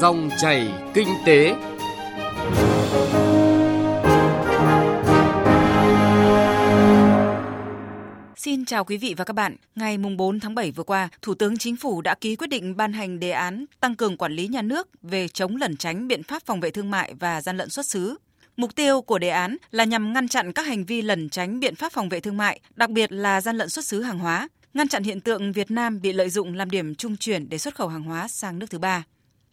Dòng chảy kinh tế. Xin chào quý vị và các bạn. Ngày 4 tháng 7 vừa qua, Thủ tướng Chính phủ đã ký quyết định ban hành đề án tăng cường quản lý nhà nước về chống lẩn tránh biện pháp phòng vệ thương mại và gian lận xuất xứ. Mục tiêu của đề án là nhằm ngăn chặn các hành vi lẩn tránh biện pháp phòng vệ thương mại, đặc biệt là gian lận xuất xứ hàng hóa, ngăn chặn hiện tượng Việt Nam bị lợi dụng làm điểm trung chuyển để xuất khẩu hàng hóa sang nước thứ ba.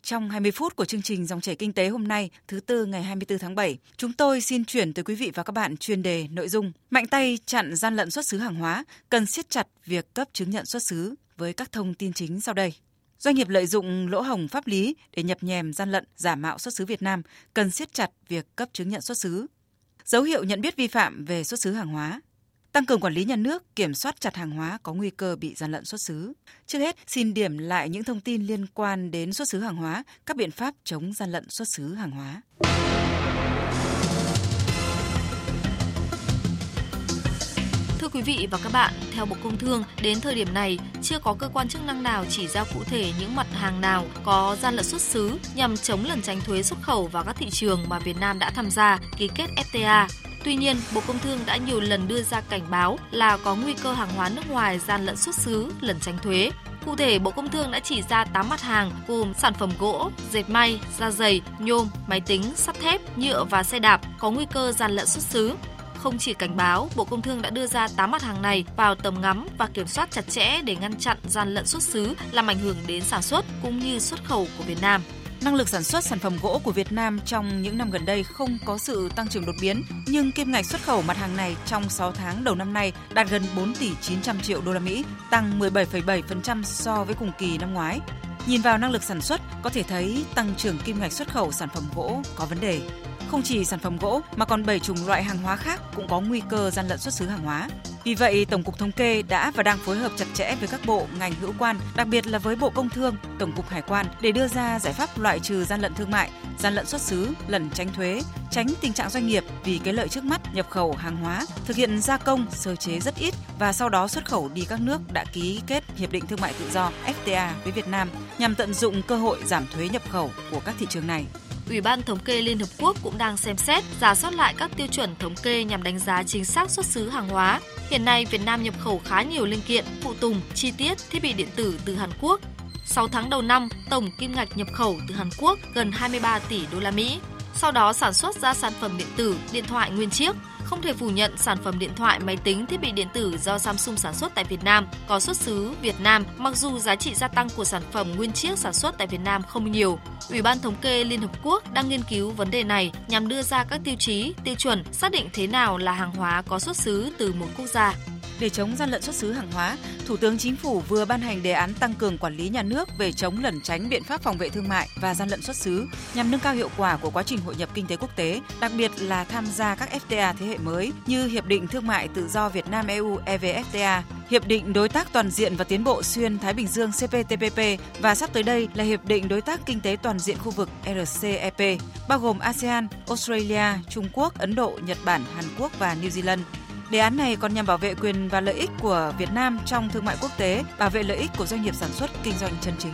Trong 20 phút của chương trình Dòng chảy kinh tế hôm nay, thứ tư ngày 24 tháng 7, chúng tôi xin chuyển tới quý vị và các bạn chuyên đề nội dung Mạnh tay chặn gian lận xuất xứ hàng hóa, cần siết chặt việc cấp chứng nhận xuất xứ với các thông tin chính sau đây. Doanh nghiệp lợi dụng lỗ hổng pháp lý để nhập nhèm gian lận, giả mạo xuất xứ Việt Nam cần siết chặt việc cấp chứng nhận xuất xứ. Dấu hiệu nhận biết vi phạm về xuất xứ hàng hóa, tăng cường quản lý nhà nước, kiểm soát chặt hàng hóa có nguy cơ bị gian lận xuất xứ. Trước hết, xin điểm lại những thông tin liên quan đến xuất xứ hàng hóa, các biện pháp chống gian lận xuất xứ hàng hóa. Thưa quý vị và các bạn, theo Bộ Công Thương, đến thời điểm này chưa có cơ quan chức năng nào chỉ ra cụ thể những mặt hàng nào có gian lận xuất xứ nhằm chống lẩn tránh thuế xuất khẩu vào các thị trường mà Việt Nam đã tham gia ký kết FTA. Tuy nhiên, Bộ Công Thương đã nhiều lần đưa ra cảnh báo là có nguy cơ hàng hóa nước ngoài gian lận xuất xứ, lẩn tránh thuế. Cụ thể, Bộ Công Thương đã chỉ ra 8 mặt hàng gồm sản phẩm gỗ, dệt may, da dày, nhôm, máy tính, sắt thép, nhựa và xe đạp có nguy cơ gian lận xuất xứ. Không chỉ cảnh báo, Bộ Công Thương đã đưa ra 8 mặt hàng này vào tầm ngắm và kiểm soát chặt chẽ để ngăn chặn gian lận xuất xứ làm ảnh hưởng đến sản xuất cũng như xuất khẩu của Việt Nam. Năng lực sản xuất sản phẩm gỗ của Việt Nam trong những năm gần đây không có sự tăng trưởng đột biến, nhưng kim ngạch xuất khẩu mặt hàng này trong 6 tháng đầu năm nay đạt gần 4 tỷ 900 triệu đô la Mỹ, tăng 17,7% so với cùng kỳ năm ngoái. Nhìn vào năng lực sản xuất, có thể thấy tăng trưởng kim ngạch xuất khẩu sản phẩm gỗ có vấn đề. Không chỉ sản phẩm gỗ mà còn 7 chủng loại hàng hóa khác cũng có nguy cơ gian lận xuất xứ hàng hóa. Vì vậy, Tổng cục Thống kê đã và đang phối hợp chặt chẽ với các bộ, ngành hữu quan, đặc biệt là với Bộ Công Thương, Tổng cục Hải quan để đưa ra giải pháp loại trừ gian lận thương mại, gian lận xuất xứ, lẩn tránh thuế, tránh tình trạng doanh nghiệp vì cái lợi trước mắt nhập khẩu hàng hóa, thực hiện gia công, sơ chế rất ít và sau đó xuất khẩu đi các nước đã ký kết hiệp định thương mại tự do FTA với Việt Nam nhằm tận dụng cơ hội giảm thuế nhập khẩu của các thị trường này. Ủy ban Thống kê Liên Hợp Quốc cũng đang xem xét, giả soát lại các tiêu chuẩn thống kê nhằm đánh giá chính xác xuất xứ hàng hóa. Hiện nay, Việt Nam nhập khẩu khá nhiều linh kiện, phụ tùng, chi tiết, thiết bị điện tử từ Hàn Quốc. 6 tháng đầu năm, tổng kim ngạch nhập khẩu từ Hàn Quốc gần 23 tỷ đô la Mỹ. Sau đó sản xuất ra sản phẩm điện tử, điện thoại nguyên chiếc, không thể phủ nhận sản phẩm điện thoại, máy tính, thiết bị điện tử do Samsung sản xuất tại Việt Nam có xuất xứ Việt Nam, mặc dù giá trị gia tăng của sản phẩm nguyên chiếc sản xuất tại Việt Nam không nhiều. Ủy ban Thống kê Liên Hợp Quốc đang nghiên cứu vấn đề này nhằm đưa ra các tiêu chí, tiêu chuẩn xác định thế nào là hàng hóa có xuất xứ từ một quốc gia. Để chống gian lận xuất xứ hàng hóa, Thủ tướng Chính phủ vừa ban hành đề án tăng cường quản lý nhà nước về chống lẩn tránh biện pháp phòng vệ thương mại và gian lận xuất xứ nhằm nâng cao hiệu quả của quá trình hội nhập kinh tế quốc tế, đặc biệt là tham gia các FTA thế hệ mới như Hiệp định Thương mại Tự do Việt Nam EU EVFTA, Hiệp định Đối tác Toàn diện và Tiến bộ Xuyên Thái Bình Dương CPTPP và sắp tới đây là Hiệp định Đối tác Kinh tế Toàn diện khu vực RCEP, bao gồm ASEAN, Australia, Trung Quốc, Ấn Độ, Nhật Bản, Hàn Quốc và New Zealand. Đề án này còn nhằm bảo vệ quyền và lợi ích của Việt Nam trong thương mại quốc tế, bảo vệ lợi ích của doanh nghiệp sản xuất kinh doanh chân chính.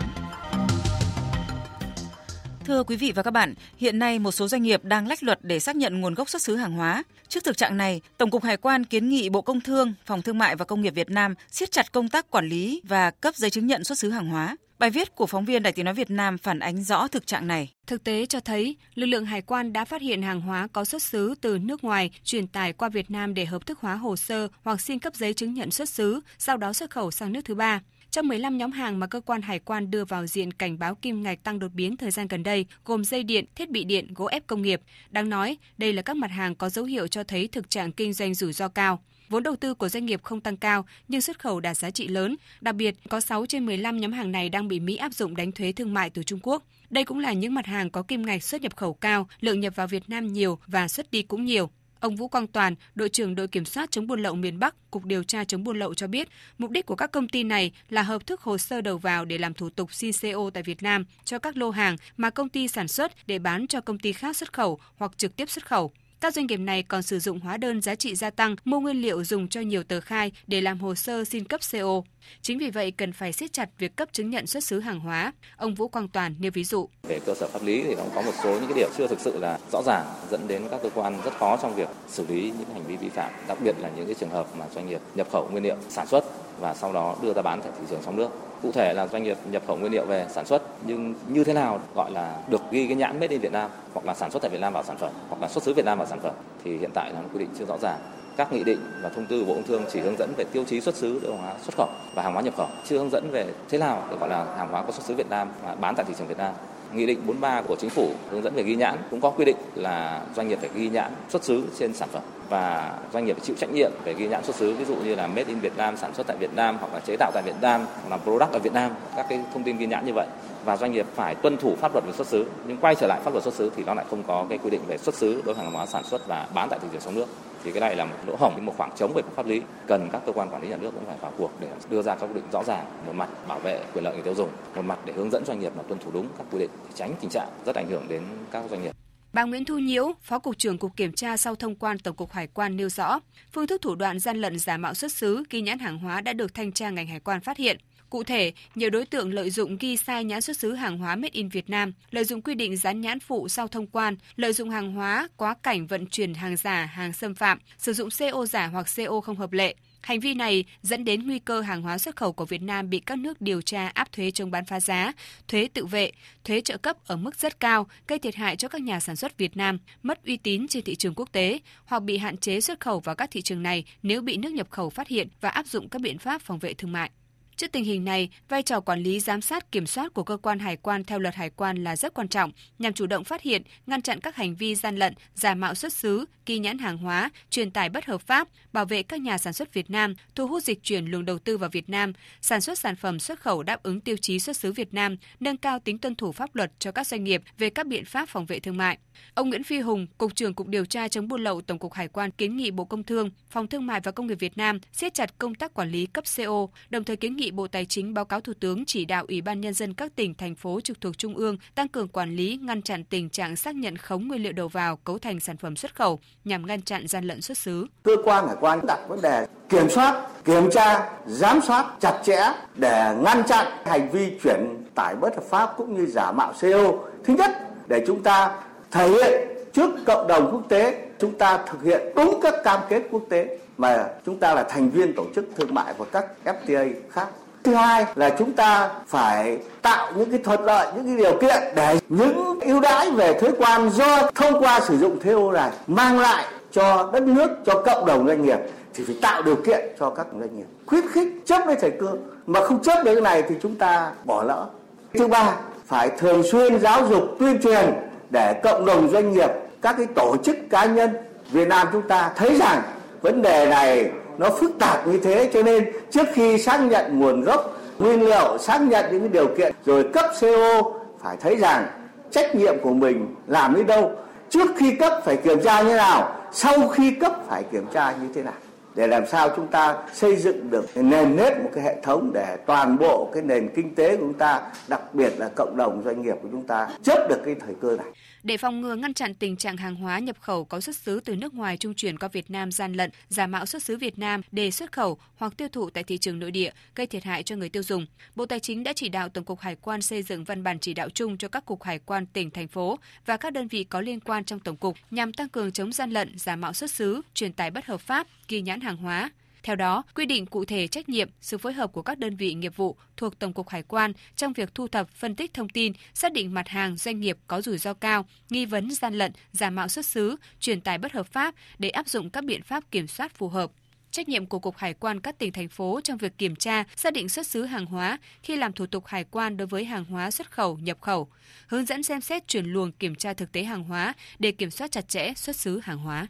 Thưa quý vị và các bạn, hiện nay một số doanh nghiệp đang lách luật để xác nhận nguồn gốc xuất xứ hàng hóa. Trước thực trạng này, Tổng cục Hải quan kiến nghị Bộ Công Thương, Phòng Thương mại và Công nghiệp Việt Nam siết chặt công tác quản lý và cấp giấy chứng nhận xuất xứ hàng hóa. Bài viết của phóng viên Đài Tiếng nói Việt Nam phản ánh rõ thực trạng này. Thực tế cho thấy, lực lượng hải quan đã phát hiện hàng hóa có xuất xứ từ nước ngoài truyền tải qua Việt Nam để hợp thức hóa hồ sơ hoặc xin cấp giấy chứng nhận xuất xứ, sau đó xuất khẩu sang nước thứ ba. Trong 15 nhóm hàng mà cơ quan hải quan đưa vào diện cảnh báo kim ngạch tăng đột biến thời gian gần đây, gồm dây điện, thiết bị điện, gỗ ép công nghiệp. Đáng nói, đây là các mặt hàng có dấu hiệu cho thấy thực trạng kinh doanh rủi ro cao. Vốn đầu tư của doanh nghiệp không tăng cao nhưng xuất khẩu đạt giá trị lớn. Đặc biệt, có 6 trên 15 nhóm hàng này đang bị Mỹ áp dụng đánh thuế thương mại từ Trung Quốc. Đây cũng là những mặt hàng có kim ngạch xuất nhập khẩu cao, lượng nhập vào Việt Nam nhiều và xuất đi cũng nhiều. Ông Vũ Quang Toàn, đội trưởng đội kiểm soát chống buôn lậu miền Bắc, Cục điều tra chống buôn lậu cho biết, mục đích của các công ty này là hợp thức hồ sơ đầu vào để làm thủ tục xin CO tại Việt Nam cho các lô hàng mà công ty sản xuất để bán cho công ty khác xuất khẩu hoặc trực tiếp xuất khẩu. Các doanh nghiệp này còn sử dụng hóa đơn giá trị gia tăng mua nguyên liệu dùng cho nhiều tờ khai để làm hồ sơ xin cấp CO. Chính vì vậy cần phải siết chặt việc cấp chứng nhận xuất xứ hàng hóa. Ông Vũ Quang Toàn nêu ví dụ. Về cơ sở pháp lý thì nó có một số những cái điểm chưa thực sự là rõ ràng dẫn đến các cơ quan rất khó trong việc xử lý những hành vi vi phạm, đặc biệt là những cái trường hợp mà doanh nghiệp nhập khẩu nguyên liệu sản xuất và sau đó đưa ra bán tại thị trường trong nước. Cụ thể là doanh nghiệp nhập khẩu nguyên liệu về sản xuất nhưng như thế nào gọi là được ghi cái nhãn made in Việt Nam hoặc là sản xuất tại Việt Nam vào sản phẩm hoặc là xuất xứ Việt Nam vào sản phẩm thì hiện tại là quy định chưa rõ ràng các nghị định và thông tư của Bộ Công Thương chỉ hướng dẫn về tiêu chí xuất xứ hàng hóa xuất khẩu và hàng hóa nhập khẩu, chưa hướng dẫn về thế nào để gọi là hàng hóa có xuất xứ Việt Nam và bán tại thị trường Việt Nam. Nghị định 43 của chính phủ hướng dẫn về ghi nhãn cũng có quy định là doanh nghiệp phải ghi nhãn xuất xứ trên sản phẩm và doanh nghiệp phải chịu trách nhiệm về ghi nhãn xuất xứ, ví dụ như là made in Việt Nam sản xuất tại Việt Nam hoặc là chế tạo tại Việt Nam, hoặc là product ở Việt Nam, các cái thông tin ghi nhãn như vậy. Và doanh nghiệp phải tuân thủ pháp luật về xuất xứ, nhưng quay trở lại pháp luật xuất xứ thì nó lại không có cái quy định về xuất xứ, đối với hàng hóa sản xuất và bán tại thị trường trong nước thì cái này là một lỗ hổng, một khoảng trống về pháp lý cần các cơ quan quản lý nhà nước cũng phải vào cuộc để đưa ra các quy định rõ ràng, một mặt bảo vệ quyền lợi người tiêu dùng, một mặt để hướng dẫn doanh nghiệp là tuân thủ đúng các quy định, để tránh tình trạng rất ảnh hưởng đến các doanh nghiệp. Bà Nguyễn Thu Nhiễu, Phó Cục trưởng Cục Kiểm tra sau thông quan Tổng cục Hải quan nêu rõ, phương thức thủ đoạn gian lận giả mạo xuất xứ ghi nhãn hàng hóa đã được thanh tra ngành hải quan phát hiện. Cụ thể, nhiều đối tượng lợi dụng ghi sai nhãn xuất xứ hàng hóa made in Việt Nam, lợi dụng quy định dán nhãn phụ sau thông quan, lợi dụng hàng hóa quá cảnh vận chuyển hàng giả, hàng xâm phạm, sử dụng CO giả hoặc CO không hợp lệ. Hành vi này dẫn đến nguy cơ hàng hóa xuất khẩu của Việt Nam bị các nước điều tra áp thuế chống bán phá giá, thuế tự vệ, thuế trợ cấp ở mức rất cao, gây thiệt hại cho các nhà sản xuất Việt Nam, mất uy tín trên thị trường quốc tế hoặc bị hạn chế xuất khẩu vào các thị trường này nếu bị nước nhập khẩu phát hiện và áp dụng các biện pháp phòng vệ thương mại. Trước tình hình này, vai trò quản lý giám sát kiểm soát của cơ quan hải quan theo luật hải quan là rất quan trọng nhằm chủ động phát hiện, ngăn chặn các hành vi gian lận, giả mạo xuất xứ, ghi nhãn hàng hóa, truyền tải bất hợp pháp, bảo vệ các nhà sản xuất Việt Nam, thu hút dịch chuyển luồng đầu tư vào Việt Nam, sản xuất sản phẩm xuất khẩu đáp ứng tiêu chí xuất xứ Việt Nam, nâng cao tính tuân thủ pháp luật cho các doanh nghiệp về các biện pháp phòng vệ thương mại. Ông Nguyễn Phi Hùng, Cục trưởng Cục Điều tra chống buôn lậu Tổng cục Hải quan kiến nghị Bộ Công Thương, Phòng Thương mại và Công nghiệp Việt Nam siết chặt công tác quản lý cấp CO, đồng thời kiến nghị Bộ Tài chính báo cáo Thủ tướng chỉ đạo Ủy ban Nhân dân các tỉnh, thành phố trực thuộc Trung ương tăng cường quản lý, ngăn chặn tình trạng xác nhận khống nguyên liệu đầu vào cấu thành sản phẩm xuất khẩu nhằm ngăn chặn gian lận xuất xứ. Cơ quan hải quan đặt vấn đề kiểm soát, kiểm tra, giám sát chặt chẽ để ngăn chặn hành vi chuyển tải bất hợp pháp cũng như giả mạo CO. Thứ nhất, để chúng ta thể hiện trước cộng đồng quốc tế chúng ta thực hiện đúng các cam kết quốc tế mà chúng ta là thành viên tổ chức thương mại và các FTA khác. Thứ hai là chúng ta phải tạo những cái thuận lợi, những cái điều kiện để những ưu đãi về thuế quan do thông qua sử dụng thuế ô này mang lại cho đất nước, cho cộng đồng doanh nghiệp thì phải tạo điều kiện cho các doanh nghiệp khuyến khích chấp với thời cơ mà không chấp được cái này thì chúng ta bỏ lỡ thứ ba phải thường xuyên giáo dục tuyên truyền để cộng đồng doanh nghiệp các cái tổ chức cá nhân Việt Nam chúng ta thấy rằng vấn đề này nó phức tạp như thế cho nên trước khi xác nhận nguồn gốc nguyên liệu xác nhận những điều kiện rồi cấp CO phải thấy rằng trách nhiệm của mình làm đến đâu trước khi cấp phải kiểm tra như nào sau khi cấp phải kiểm tra như thế nào để làm sao chúng ta xây dựng được nền nếp một cái hệ thống để toàn bộ cái nền kinh tế của chúng ta, đặc biệt là cộng đồng doanh nghiệp của chúng ta chấp được cái thời cơ này. Để phòng ngừa ngăn chặn tình trạng hàng hóa nhập khẩu có xuất xứ từ nước ngoài trung chuyển qua Việt Nam gian lận, giả mạo xuất xứ Việt Nam để xuất khẩu hoặc tiêu thụ tại thị trường nội địa, gây thiệt hại cho người tiêu dùng, Bộ Tài chính đã chỉ đạo Tổng cục Hải quan xây dựng văn bản chỉ đạo chung cho các cục hải quan tỉnh, thành phố và các đơn vị có liên quan trong tổng cục nhằm tăng cường chống gian lận, giả mạo xuất xứ, truyền tải bất hợp pháp, ghi nhãn hàng hóa, theo đó, quy định cụ thể trách nhiệm, sự phối hợp của các đơn vị nghiệp vụ thuộc Tổng cục Hải quan trong việc thu thập, phân tích thông tin, xác định mặt hàng doanh nghiệp có rủi ro cao, nghi vấn gian lận, giả mạo xuất xứ, truyền tải bất hợp pháp để áp dụng các biện pháp kiểm soát phù hợp trách nhiệm của Cục Hải quan các tỉnh thành phố trong việc kiểm tra, xác định xuất xứ hàng hóa khi làm thủ tục hải quan đối với hàng hóa xuất khẩu, nhập khẩu, hướng dẫn xem xét chuyển luồng kiểm tra thực tế hàng hóa để kiểm soát chặt chẽ xuất xứ hàng hóa.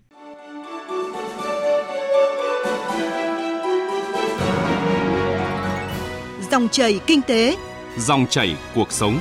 Dòng chảy kinh tế, dòng chảy cuộc sống.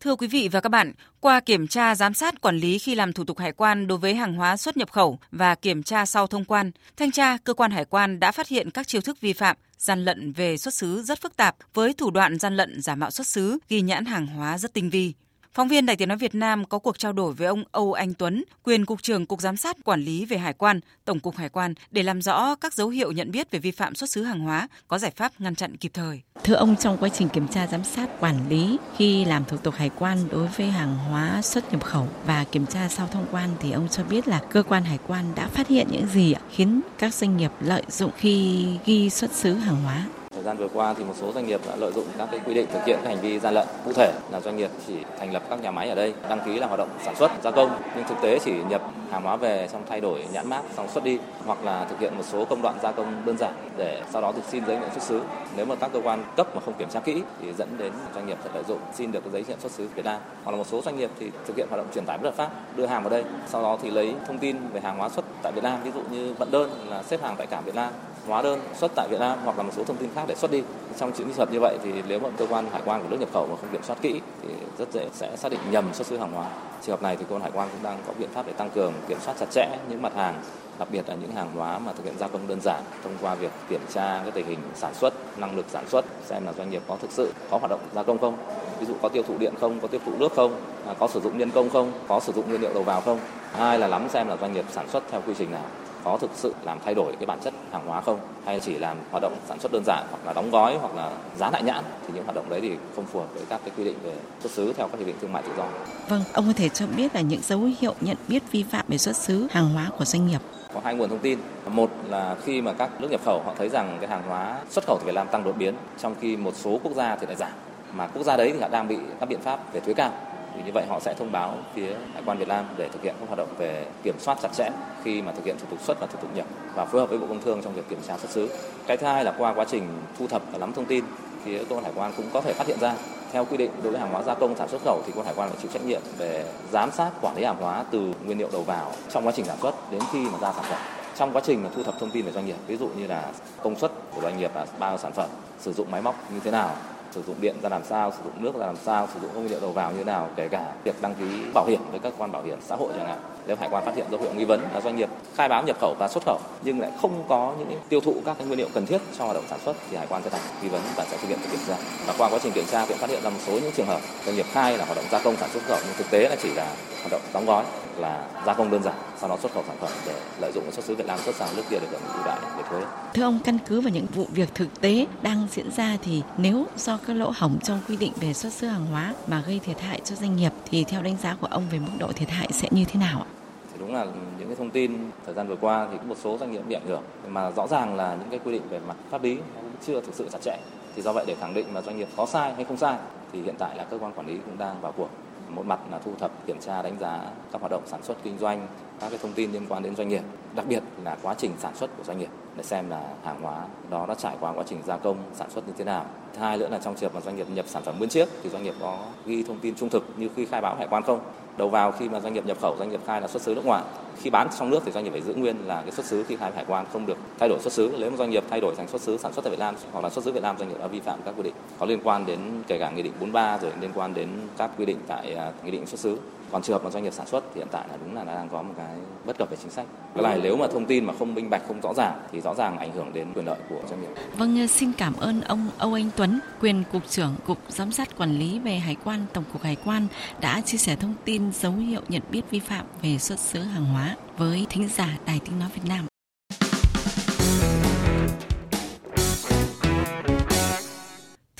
Thưa Thưa quý vị và các bạn, qua kiểm tra giám sát quản lý khi làm thủ tục hải quan đối với hàng hóa xuất nhập khẩu và kiểm tra sau thông quan, thanh tra cơ quan hải quan đã phát hiện các chiêu thức vi phạm, gian lận về xuất xứ rất phức tạp với thủ đoạn gian lận giả mạo xuất xứ, ghi nhãn hàng hóa rất tinh vi. Phóng viên Đài Tiếng nói Việt Nam có cuộc trao đổi với ông Âu Anh Tuấn, quyền cục trưởng Cục Giám sát Quản lý về Hải quan, Tổng cục Hải quan để làm rõ các dấu hiệu nhận biết về vi phạm xuất xứ hàng hóa, có giải pháp ngăn chặn kịp thời. Thưa ông, trong quá trình kiểm tra giám sát quản lý khi làm thủ tục hải quan đối với hàng hóa xuất nhập khẩu và kiểm tra sau thông quan thì ông cho biết là cơ quan hải quan đã phát hiện những gì khiến các doanh nghiệp lợi dụng khi ghi xuất xứ hàng hóa? Thời gian vừa qua thì một số doanh nghiệp đã lợi dụng các cái quy định thực hiện các hành vi gian lận. Cụ thể là doanh nghiệp chỉ thành lập các nhà máy ở đây đăng ký là hoạt động sản xuất gia công nhưng thực tế chỉ nhập hàng hóa về xong thay đổi nhãn mát xong xuất đi hoặc là thực hiện một số công đoạn gia công đơn giản để sau đó được xin giấy nhận xuất xứ. Nếu mà các cơ quan cấp mà không kiểm tra kỹ thì dẫn đến doanh nghiệp sẽ lợi dụng xin được cái giấy nhận xuất xứ Việt Nam. Hoặc là một số doanh nghiệp thì thực hiện hoạt động truyền tải bất hợp pháp, đưa hàng vào đây, sau đó thì lấy thông tin về hàng hóa xuất tại Việt Nam, ví dụ như vận đơn là xếp hàng tại cảng Việt Nam hóa đơn xuất tại Việt Nam hoặc là một số thông tin khác để xuất đi. Trong những trường hợp như vậy thì nếu mà cơ quan hải quan của nước nhập khẩu mà không kiểm soát kỹ thì rất dễ sẽ xác định nhầm xuất xứ hàng hóa. Trường hợp này thì cơ quan hải quan cũng đang có biện pháp để tăng cường kiểm soát chặt chẽ những mặt hàng đặc biệt là những hàng hóa mà thực hiện gia công đơn giản thông qua việc kiểm tra cái tình hình sản xuất, năng lực sản xuất xem là doanh nghiệp có thực sự có hoạt động gia công không, ví dụ có tiêu thụ điện không, có tiêu thụ nước không, à, có sử dụng nhân công không, có sử dụng nguyên liệu đầu vào không. Hai là lắm xem là doanh nghiệp sản xuất theo quy trình nào có thực sự làm thay đổi cái bản chất hàng hóa không? Hay chỉ làm hoạt động sản xuất đơn giản hoặc là đóng gói hoặc là dán lại nhãn? Thì những hoạt động đấy thì không phù hợp với các cái quy định về xuất xứ theo các hiệp định thương mại tự do. Vâng, ông có thể cho biết là những dấu hiệu nhận biết vi phạm về xuất xứ hàng hóa của doanh nghiệp? Có hai nguồn thông tin. Một là khi mà các nước nhập khẩu họ thấy rằng cái hàng hóa xuất khẩu từ Việt Nam tăng đột biến, trong khi một số quốc gia thì lại giảm, mà quốc gia đấy thì đang bị các biện pháp về thuế cao vì như vậy họ sẽ thông báo phía hải quan Việt Nam để thực hiện các hoạt động về kiểm soát chặt chẽ khi mà thực hiện thủ tục xuất và thủ tục nhập và phối hợp với Bộ Công Thương trong việc kiểm tra xuất xứ. Cái thứ hai là qua quá trình thu thập và nắm thông tin, phía cơ quan hải quan cũng có thể phát hiện ra, theo quy định đối với hàng hóa gia công sản xuất khẩu thì cơ quan hải quan phải chịu trách nhiệm về giám sát, quản lý hàng hóa từ nguyên liệu đầu vào trong quá trình sản xuất đến khi mà ra sản phẩm trong quá trình mà thu thập thông tin về doanh nghiệp, ví dụ như là công suất của doanh nghiệp là bao sản phẩm, sử dụng máy móc như thế nào sử dụng điện ra làm sao, sử dụng nước ra làm sao, sử dụng nguyên liệu đầu vào như thế nào, kể cả việc đăng ký bảo hiểm với các quan bảo hiểm xã hội chẳng hạn. Nếu hải quan phát hiện dấu hiệu nghi vấn là doanh nghiệp khai báo nhập khẩu và xuất khẩu nhưng lại không có những tiêu thụ các cái nguyên liệu cần thiết cho hoạt động sản xuất thì hải quan sẽ đặt nghi vấn và sẽ thực hiện kiểm tra. Và qua quá trình kiểm tra cũng phát hiện ra một số những trường hợp doanh nghiệp khai là hoạt động gia công sản xuất khẩu nhưng thực tế là chỉ là hoạt động đóng gói là gia công đơn giản sau đó xuất khẩu sản phẩm để lợi dụng xuất xứ Việt Nam xuất sang nước kia để hưởng ưu đãi về thuế. Thưa ông căn cứ vào những vụ việc thực tế đang diễn ra thì nếu do các lỗ hổng trong quy định về xuất xứ hàng hóa mà gây thiệt hại cho doanh nghiệp thì theo đánh giá của ông về mức độ thiệt hại sẽ như thế nào ạ? Thì đúng là những cái thông tin thời gian vừa qua thì có một số doanh nghiệp bị ảnh hưởng mà rõ ràng là những cái quy định về mặt pháp lý chưa thực sự chặt chẽ. Thì do vậy để khẳng định mà doanh nghiệp có sai hay không sai thì hiện tại là cơ quan quản lý cũng đang vào cuộc một mặt là thu thập kiểm tra đánh giá các hoạt động sản xuất kinh doanh các cái thông tin liên quan đến doanh nghiệp, đặc biệt là quá trình sản xuất của doanh nghiệp, để xem là hàng hóa đó đã trải qua quá trình gia công, sản xuất như thế nào. Hai nữa là trong trường hợp mà doanh nghiệp nhập sản phẩm nguyên chiếc, thì doanh nghiệp có ghi thông tin trung thực như khi khai báo hải quan không? Đầu vào khi mà doanh nghiệp nhập khẩu, doanh nghiệp khai là xuất xứ nước ngoài. Khi bán trong nước thì doanh nghiệp phải giữ nguyên là cái xuất xứ khi khai hải quan, không được thay đổi xuất xứ. Nếu mà doanh nghiệp thay đổi thành xuất xứ sản xuất tại Việt Nam hoặc là xuất xứ Việt Nam, doanh nghiệp đã vi phạm các quy định có liên quan đến kể cả nghị định 43 rồi liên quan đến các quy định tại à, nghị định xuất xứ còn trường hợp mà doanh nghiệp sản xuất thì hiện tại là đúng là đang có một cái bất cập về chính sách cái này nếu mà thông tin mà không minh bạch, không rõ ràng thì rõ ràng ảnh hưởng đến quyền lợi của doanh nghiệp vâng ờ, xin cảm ơn ông Âu Anh Tuấn, quyền cục trưởng cục giám sát quản lý về hải quan, tổng cục hải quan đã chia sẻ thông tin dấu hiệu nhận biết vi phạm về xuất xứ hàng hóa với thính giả Đài Tiếng nói Việt Nam.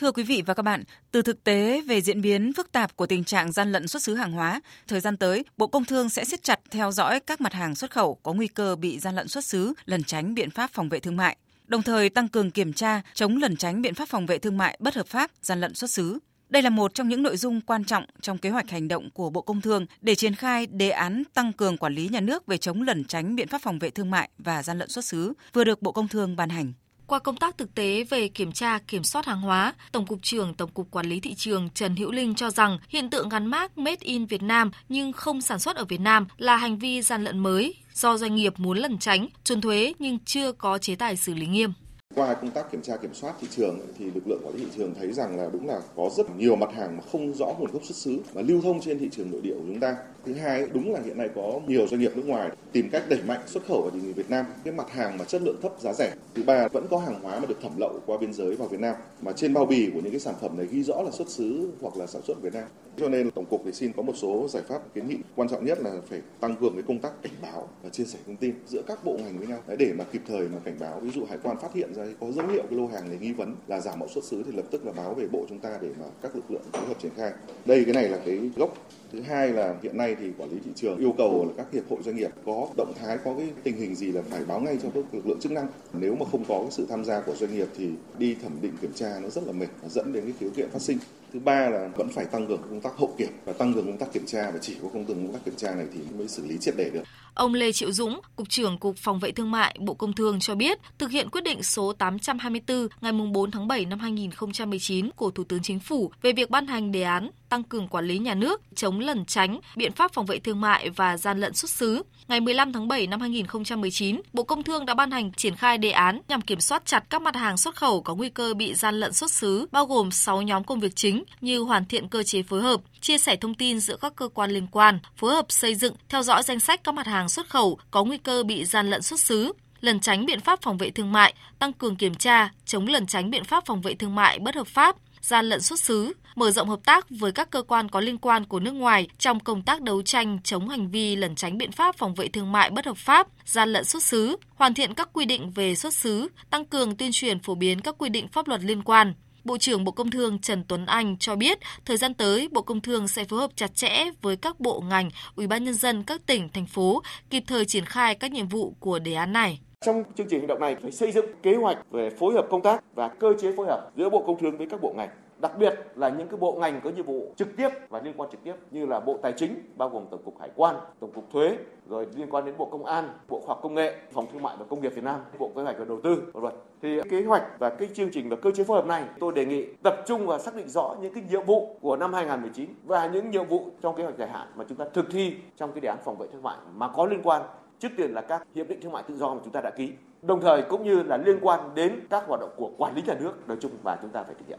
Thưa quý vị và các bạn, từ thực tế về diễn biến phức tạp của tình trạng gian lận xuất xứ hàng hóa, thời gian tới, Bộ Công Thương sẽ siết chặt theo dõi các mặt hàng xuất khẩu có nguy cơ bị gian lận xuất xứ, lẩn tránh biện pháp phòng vệ thương mại, đồng thời tăng cường kiểm tra, chống lẩn tránh biện pháp phòng vệ thương mại bất hợp pháp, gian lận xuất xứ. Đây là một trong những nội dung quan trọng trong kế hoạch hành động của Bộ Công Thương để triển khai đề án tăng cường quản lý nhà nước về chống lẩn tránh biện pháp phòng vệ thương mại và gian lận xuất xứ vừa được Bộ Công Thương ban hành. Qua công tác thực tế về kiểm tra, kiểm soát hàng hóa, Tổng cục trưởng Tổng cục Quản lý thị trường Trần Hữu Linh cho rằng hiện tượng gắn mác Made in Việt Nam nhưng không sản xuất ở Việt Nam là hành vi gian lận mới do doanh nghiệp muốn lẩn tránh, trốn thuế nhưng chưa có chế tài xử lý nghiêm. Qua công tác kiểm tra kiểm soát thị trường thì lực lượng quản lý thị trường thấy rằng là đúng là có rất nhiều mặt hàng mà không rõ nguồn gốc xuất xứ mà lưu thông trên thị trường nội địa của chúng ta. Thứ hai, đúng là hiện nay có nhiều doanh nghiệp nước ngoài tìm cách đẩy mạnh xuất khẩu vào thị trường Việt Nam cái mặt hàng mà chất lượng thấp, giá rẻ. Thứ ba, vẫn có hàng hóa mà được thẩm lậu qua biên giới vào Việt Nam, mà trên bao bì của những cái sản phẩm này ghi rõ là xuất xứ hoặc là sản xuất Việt Nam. Cho nên tổng cục thì xin có một số giải pháp kiến nghị quan trọng nhất là phải tăng cường cái công tác cảnh báo và chia sẻ thông tin giữa các bộ ngành với nhau để mà kịp thời mà cảnh báo ví dụ hải quan phát hiện ra có dấu hiệu cái lô hàng này nghi vấn là giả mạo xuất xứ thì lập tức là báo về bộ chúng ta để mà các lực lượng phối hợp triển khai. Đây, cái này là cái gốc Thứ hai là hiện nay thì quản lý thị trường yêu cầu là các hiệp hội doanh nghiệp có động thái có cái tình hình gì là phải báo ngay cho các lực lượng chức năng. Nếu mà không có cái sự tham gia của doanh nghiệp thì đi thẩm định kiểm tra nó rất là mệt dẫn đến cái khiếu kiện phát sinh. Thứ ba là vẫn phải tăng cường công tác hậu kiểm và tăng cường công tác kiểm tra và chỉ có công cường công tác kiểm tra này thì mới xử lý triệt để được. Ông Lê Triệu Dũng, Cục trưởng Cục Phòng vệ Thương mại, Bộ Công Thương cho biết, thực hiện quyết định số 824 ngày 4 tháng 7 năm 2019 của Thủ tướng Chính phủ về việc ban hành đề án tăng cường quản lý nhà nước, chống lẩn tránh, biện pháp phòng vệ thương mại và gian lận xuất xứ. Ngày 15 tháng 7 năm 2019, Bộ Công Thương đã ban hành triển khai đề án nhằm kiểm soát chặt các mặt hàng xuất khẩu có nguy cơ bị gian lận xuất xứ, bao gồm 6 nhóm công việc chính như hoàn thiện cơ chế phối hợp, chia sẻ thông tin giữa các cơ quan liên quan, phối hợp xây dựng, theo dõi danh sách các mặt hàng xuất khẩu có nguy cơ bị gian lận xuất xứ, lẩn tránh biện pháp phòng vệ thương mại, tăng cường kiểm tra, chống lẩn tránh biện pháp phòng vệ thương mại bất hợp pháp, gian lận xuất xứ, mở rộng hợp tác với các cơ quan có liên quan của nước ngoài trong công tác đấu tranh chống hành vi lẩn tránh biện pháp phòng vệ thương mại bất hợp pháp, gian lận xuất xứ, hoàn thiện các quy định về xuất xứ, tăng cường tuyên truyền phổ biến các quy định pháp luật liên quan. Bộ trưởng Bộ Công Thương Trần Tuấn Anh cho biết, thời gian tới, Bộ Công Thương sẽ phối hợp chặt chẽ với các bộ ngành, Ủy ban nhân dân các tỉnh, thành phố kịp thời triển khai các nhiệm vụ của đề án này. Trong chương trình hành động này phải xây dựng kế hoạch về phối hợp công tác và cơ chế phối hợp giữa Bộ Công Thương với các bộ ngành đặc biệt là những cái bộ ngành có nhiệm vụ trực tiếp và liên quan trực tiếp như là Bộ Tài chính bao gồm Tổng cục Hải quan, Tổng cục Thuế, rồi liên quan đến Bộ Công an, Bộ Khoa học Công nghệ, Phòng Thương mại và Công nghiệp Việt Nam, Bộ Kế hoạch và Đầu tư, v.v. Thì kế hoạch và cái chương trình và cơ chế phối hợp này tôi đề nghị tập trung và xác định rõ những cái nhiệm vụ của năm 2019 và những nhiệm vụ trong kế hoạch dài hạn mà chúng ta thực thi trong cái đề án phòng vệ thương mại mà có liên quan trước tiên là các hiệp định thương mại tự do mà chúng ta đã ký đồng thời cũng như là liên quan đến các hoạt động của quản lý nhà nước nói chung và chúng ta phải thực hiện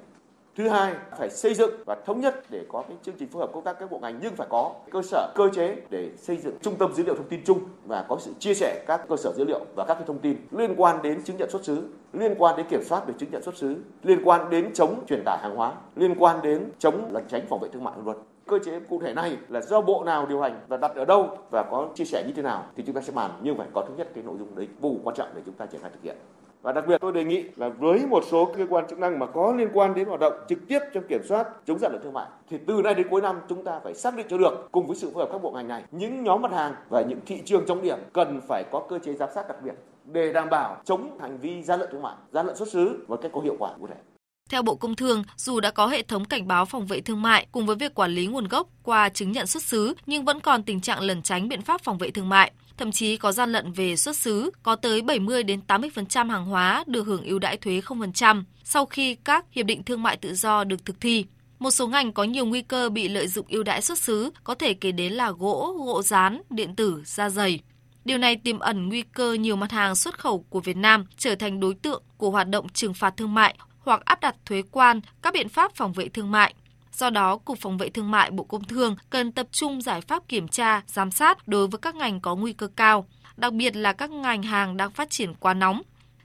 Thứ hai, phải xây dựng và thống nhất để có cái chương trình phối hợp công tác các bộ ngành nhưng phải có cơ sở cơ chế để xây dựng trung tâm dữ liệu thông tin chung và có sự chia sẻ các cơ sở dữ liệu và các cái thông tin liên quan đến chứng nhận xuất xứ, liên quan đến kiểm soát về chứng nhận xuất xứ, liên quan đến chống truyền tải hàng hóa, liên quan đến chống lẩn tránh phòng vệ thương mại luật. Cơ chế cụ thể này là do bộ nào điều hành và đặt ở đâu và có chia sẻ như thế nào thì chúng ta sẽ bàn nhưng phải có thống nhất cái nội dung đấy vô quan trọng để chúng ta triển khai thực hiện và đặc biệt tôi đề nghị là với một số cơ quan chức năng mà có liên quan đến hoạt động trực tiếp trong kiểm soát chống gian lận thương mại thì từ nay đến cuối năm chúng ta phải xác định cho được cùng với sự phối hợp các bộ ngành này những nhóm mặt hàng và những thị trường trọng điểm cần phải có cơ chế giám sát đặc biệt để đảm bảo chống hành vi gian lận thương mại, gian lận xuất xứ một cách có hiệu quả cụ thể. Theo Bộ Công Thương, dù đã có hệ thống cảnh báo phòng vệ thương mại cùng với việc quản lý nguồn gốc qua chứng nhận xuất xứ, nhưng vẫn còn tình trạng lẩn tránh biện pháp phòng vệ thương mại. Thậm chí có gian lận về xuất xứ, có tới 70 đến 80% hàng hóa được hưởng ưu đãi thuế 0% sau khi các hiệp định thương mại tự do được thực thi. Một số ngành có nhiều nguy cơ bị lợi dụng ưu đãi xuất xứ có thể kể đến là gỗ, gỗ rán, điện tử, da dày. Điều này tiềm ẩn nguy cơ nhiều mặt hàng xuất khẩu của Việt Nam trở thành đối tượng của hoạt động trừng phạt thương mại hoặc áp đặt thuế quan, các biện pháp phòng vệ thương mại. Do đó, Cục Phòng vệ Thương mại Bộ Công Thương cần tập trung giải pháp kiểm tra, giám sát đối với các ngành có nguy cơ cao, đặc biệt là các ngành hàng đang phát triển quá nóng.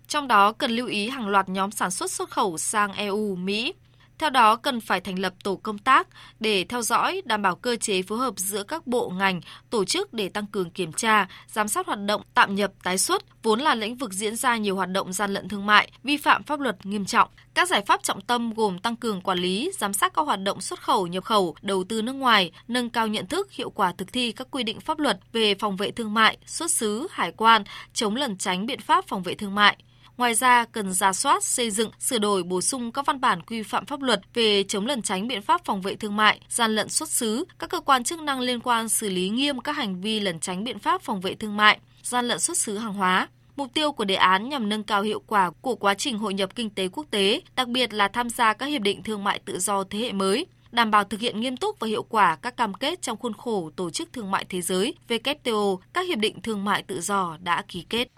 Trong đó cần lưu ý hàng loạt nhóm sản xuất xuất khẩu sang EU, Mỹ. Theo đó, cần phải thành lập tổ công tác để theo dõi, đảm bảo cơ chế phối hợp giữa các bộ ngành, tổ chức để tăng cường kiểm tra, giám sát hoạt động tạm nhập tái xuất, vốn là lĩnh vực diễn ra nhiều hoạt động gian lận thương mại, vi phạm pháp luật nghiêm trọng. Các giải pháp trọng tâm gồm tăng cường quản lý, giám sát các hoạt động xuất khẩu, nhập khẩu, đầu tư nước ngoài, nâng cao nhận thức, hiệu quả thực thi các quy định pháp luật về phòng vệ thương mại, xuất xứ, hải quan, chống lẩn tránh biện pháp phòng vệ thương mại, Ngoài ra, cần ra soát, xây dựng, sửa đổi, bổ sung các văn bản quy phạm pháp luật về chống lẩn tránh biện pháp phòng vệ thương mại, gian lận xuất xứ, các cơ quan chức năng liên quan xử lý nghiêm các hành vi lẩn tránh biện pháp phòng vệ thương mại, gian lận xuất xứ hàng hóa. Mục tiêu của đề án nhằm nâng cao hiệu quả của quá trình hội nhập kinh tế quốc tế, đặc biệt là tham gia các hiệp định thương mại tự do thế hệ mới, đảm bảo thực hiện nghiêm túc và hiệu quả các cam kết trong khuôn khổ Tổ chức Thương mại Thế giới WTO, các hiệp định thương mại tự do đã ký kết.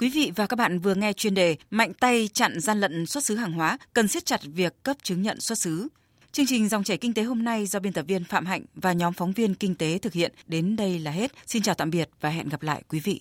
Quý vị và các bạn vừa nghe chuyên đề Mạnh tay chặn gian lận xuất xứ hàng hóa, cần siết chặt việc cấp chứng nhận xuất xứ. Chương trình Dòng chảy kinh tế hôm nay do biên tập viên Phạm Hạnh và nhóm phóng viên kinh tế thực hiện đến đây là hết. Xin chào tạm biệt và hẹn gặp lại quý vị.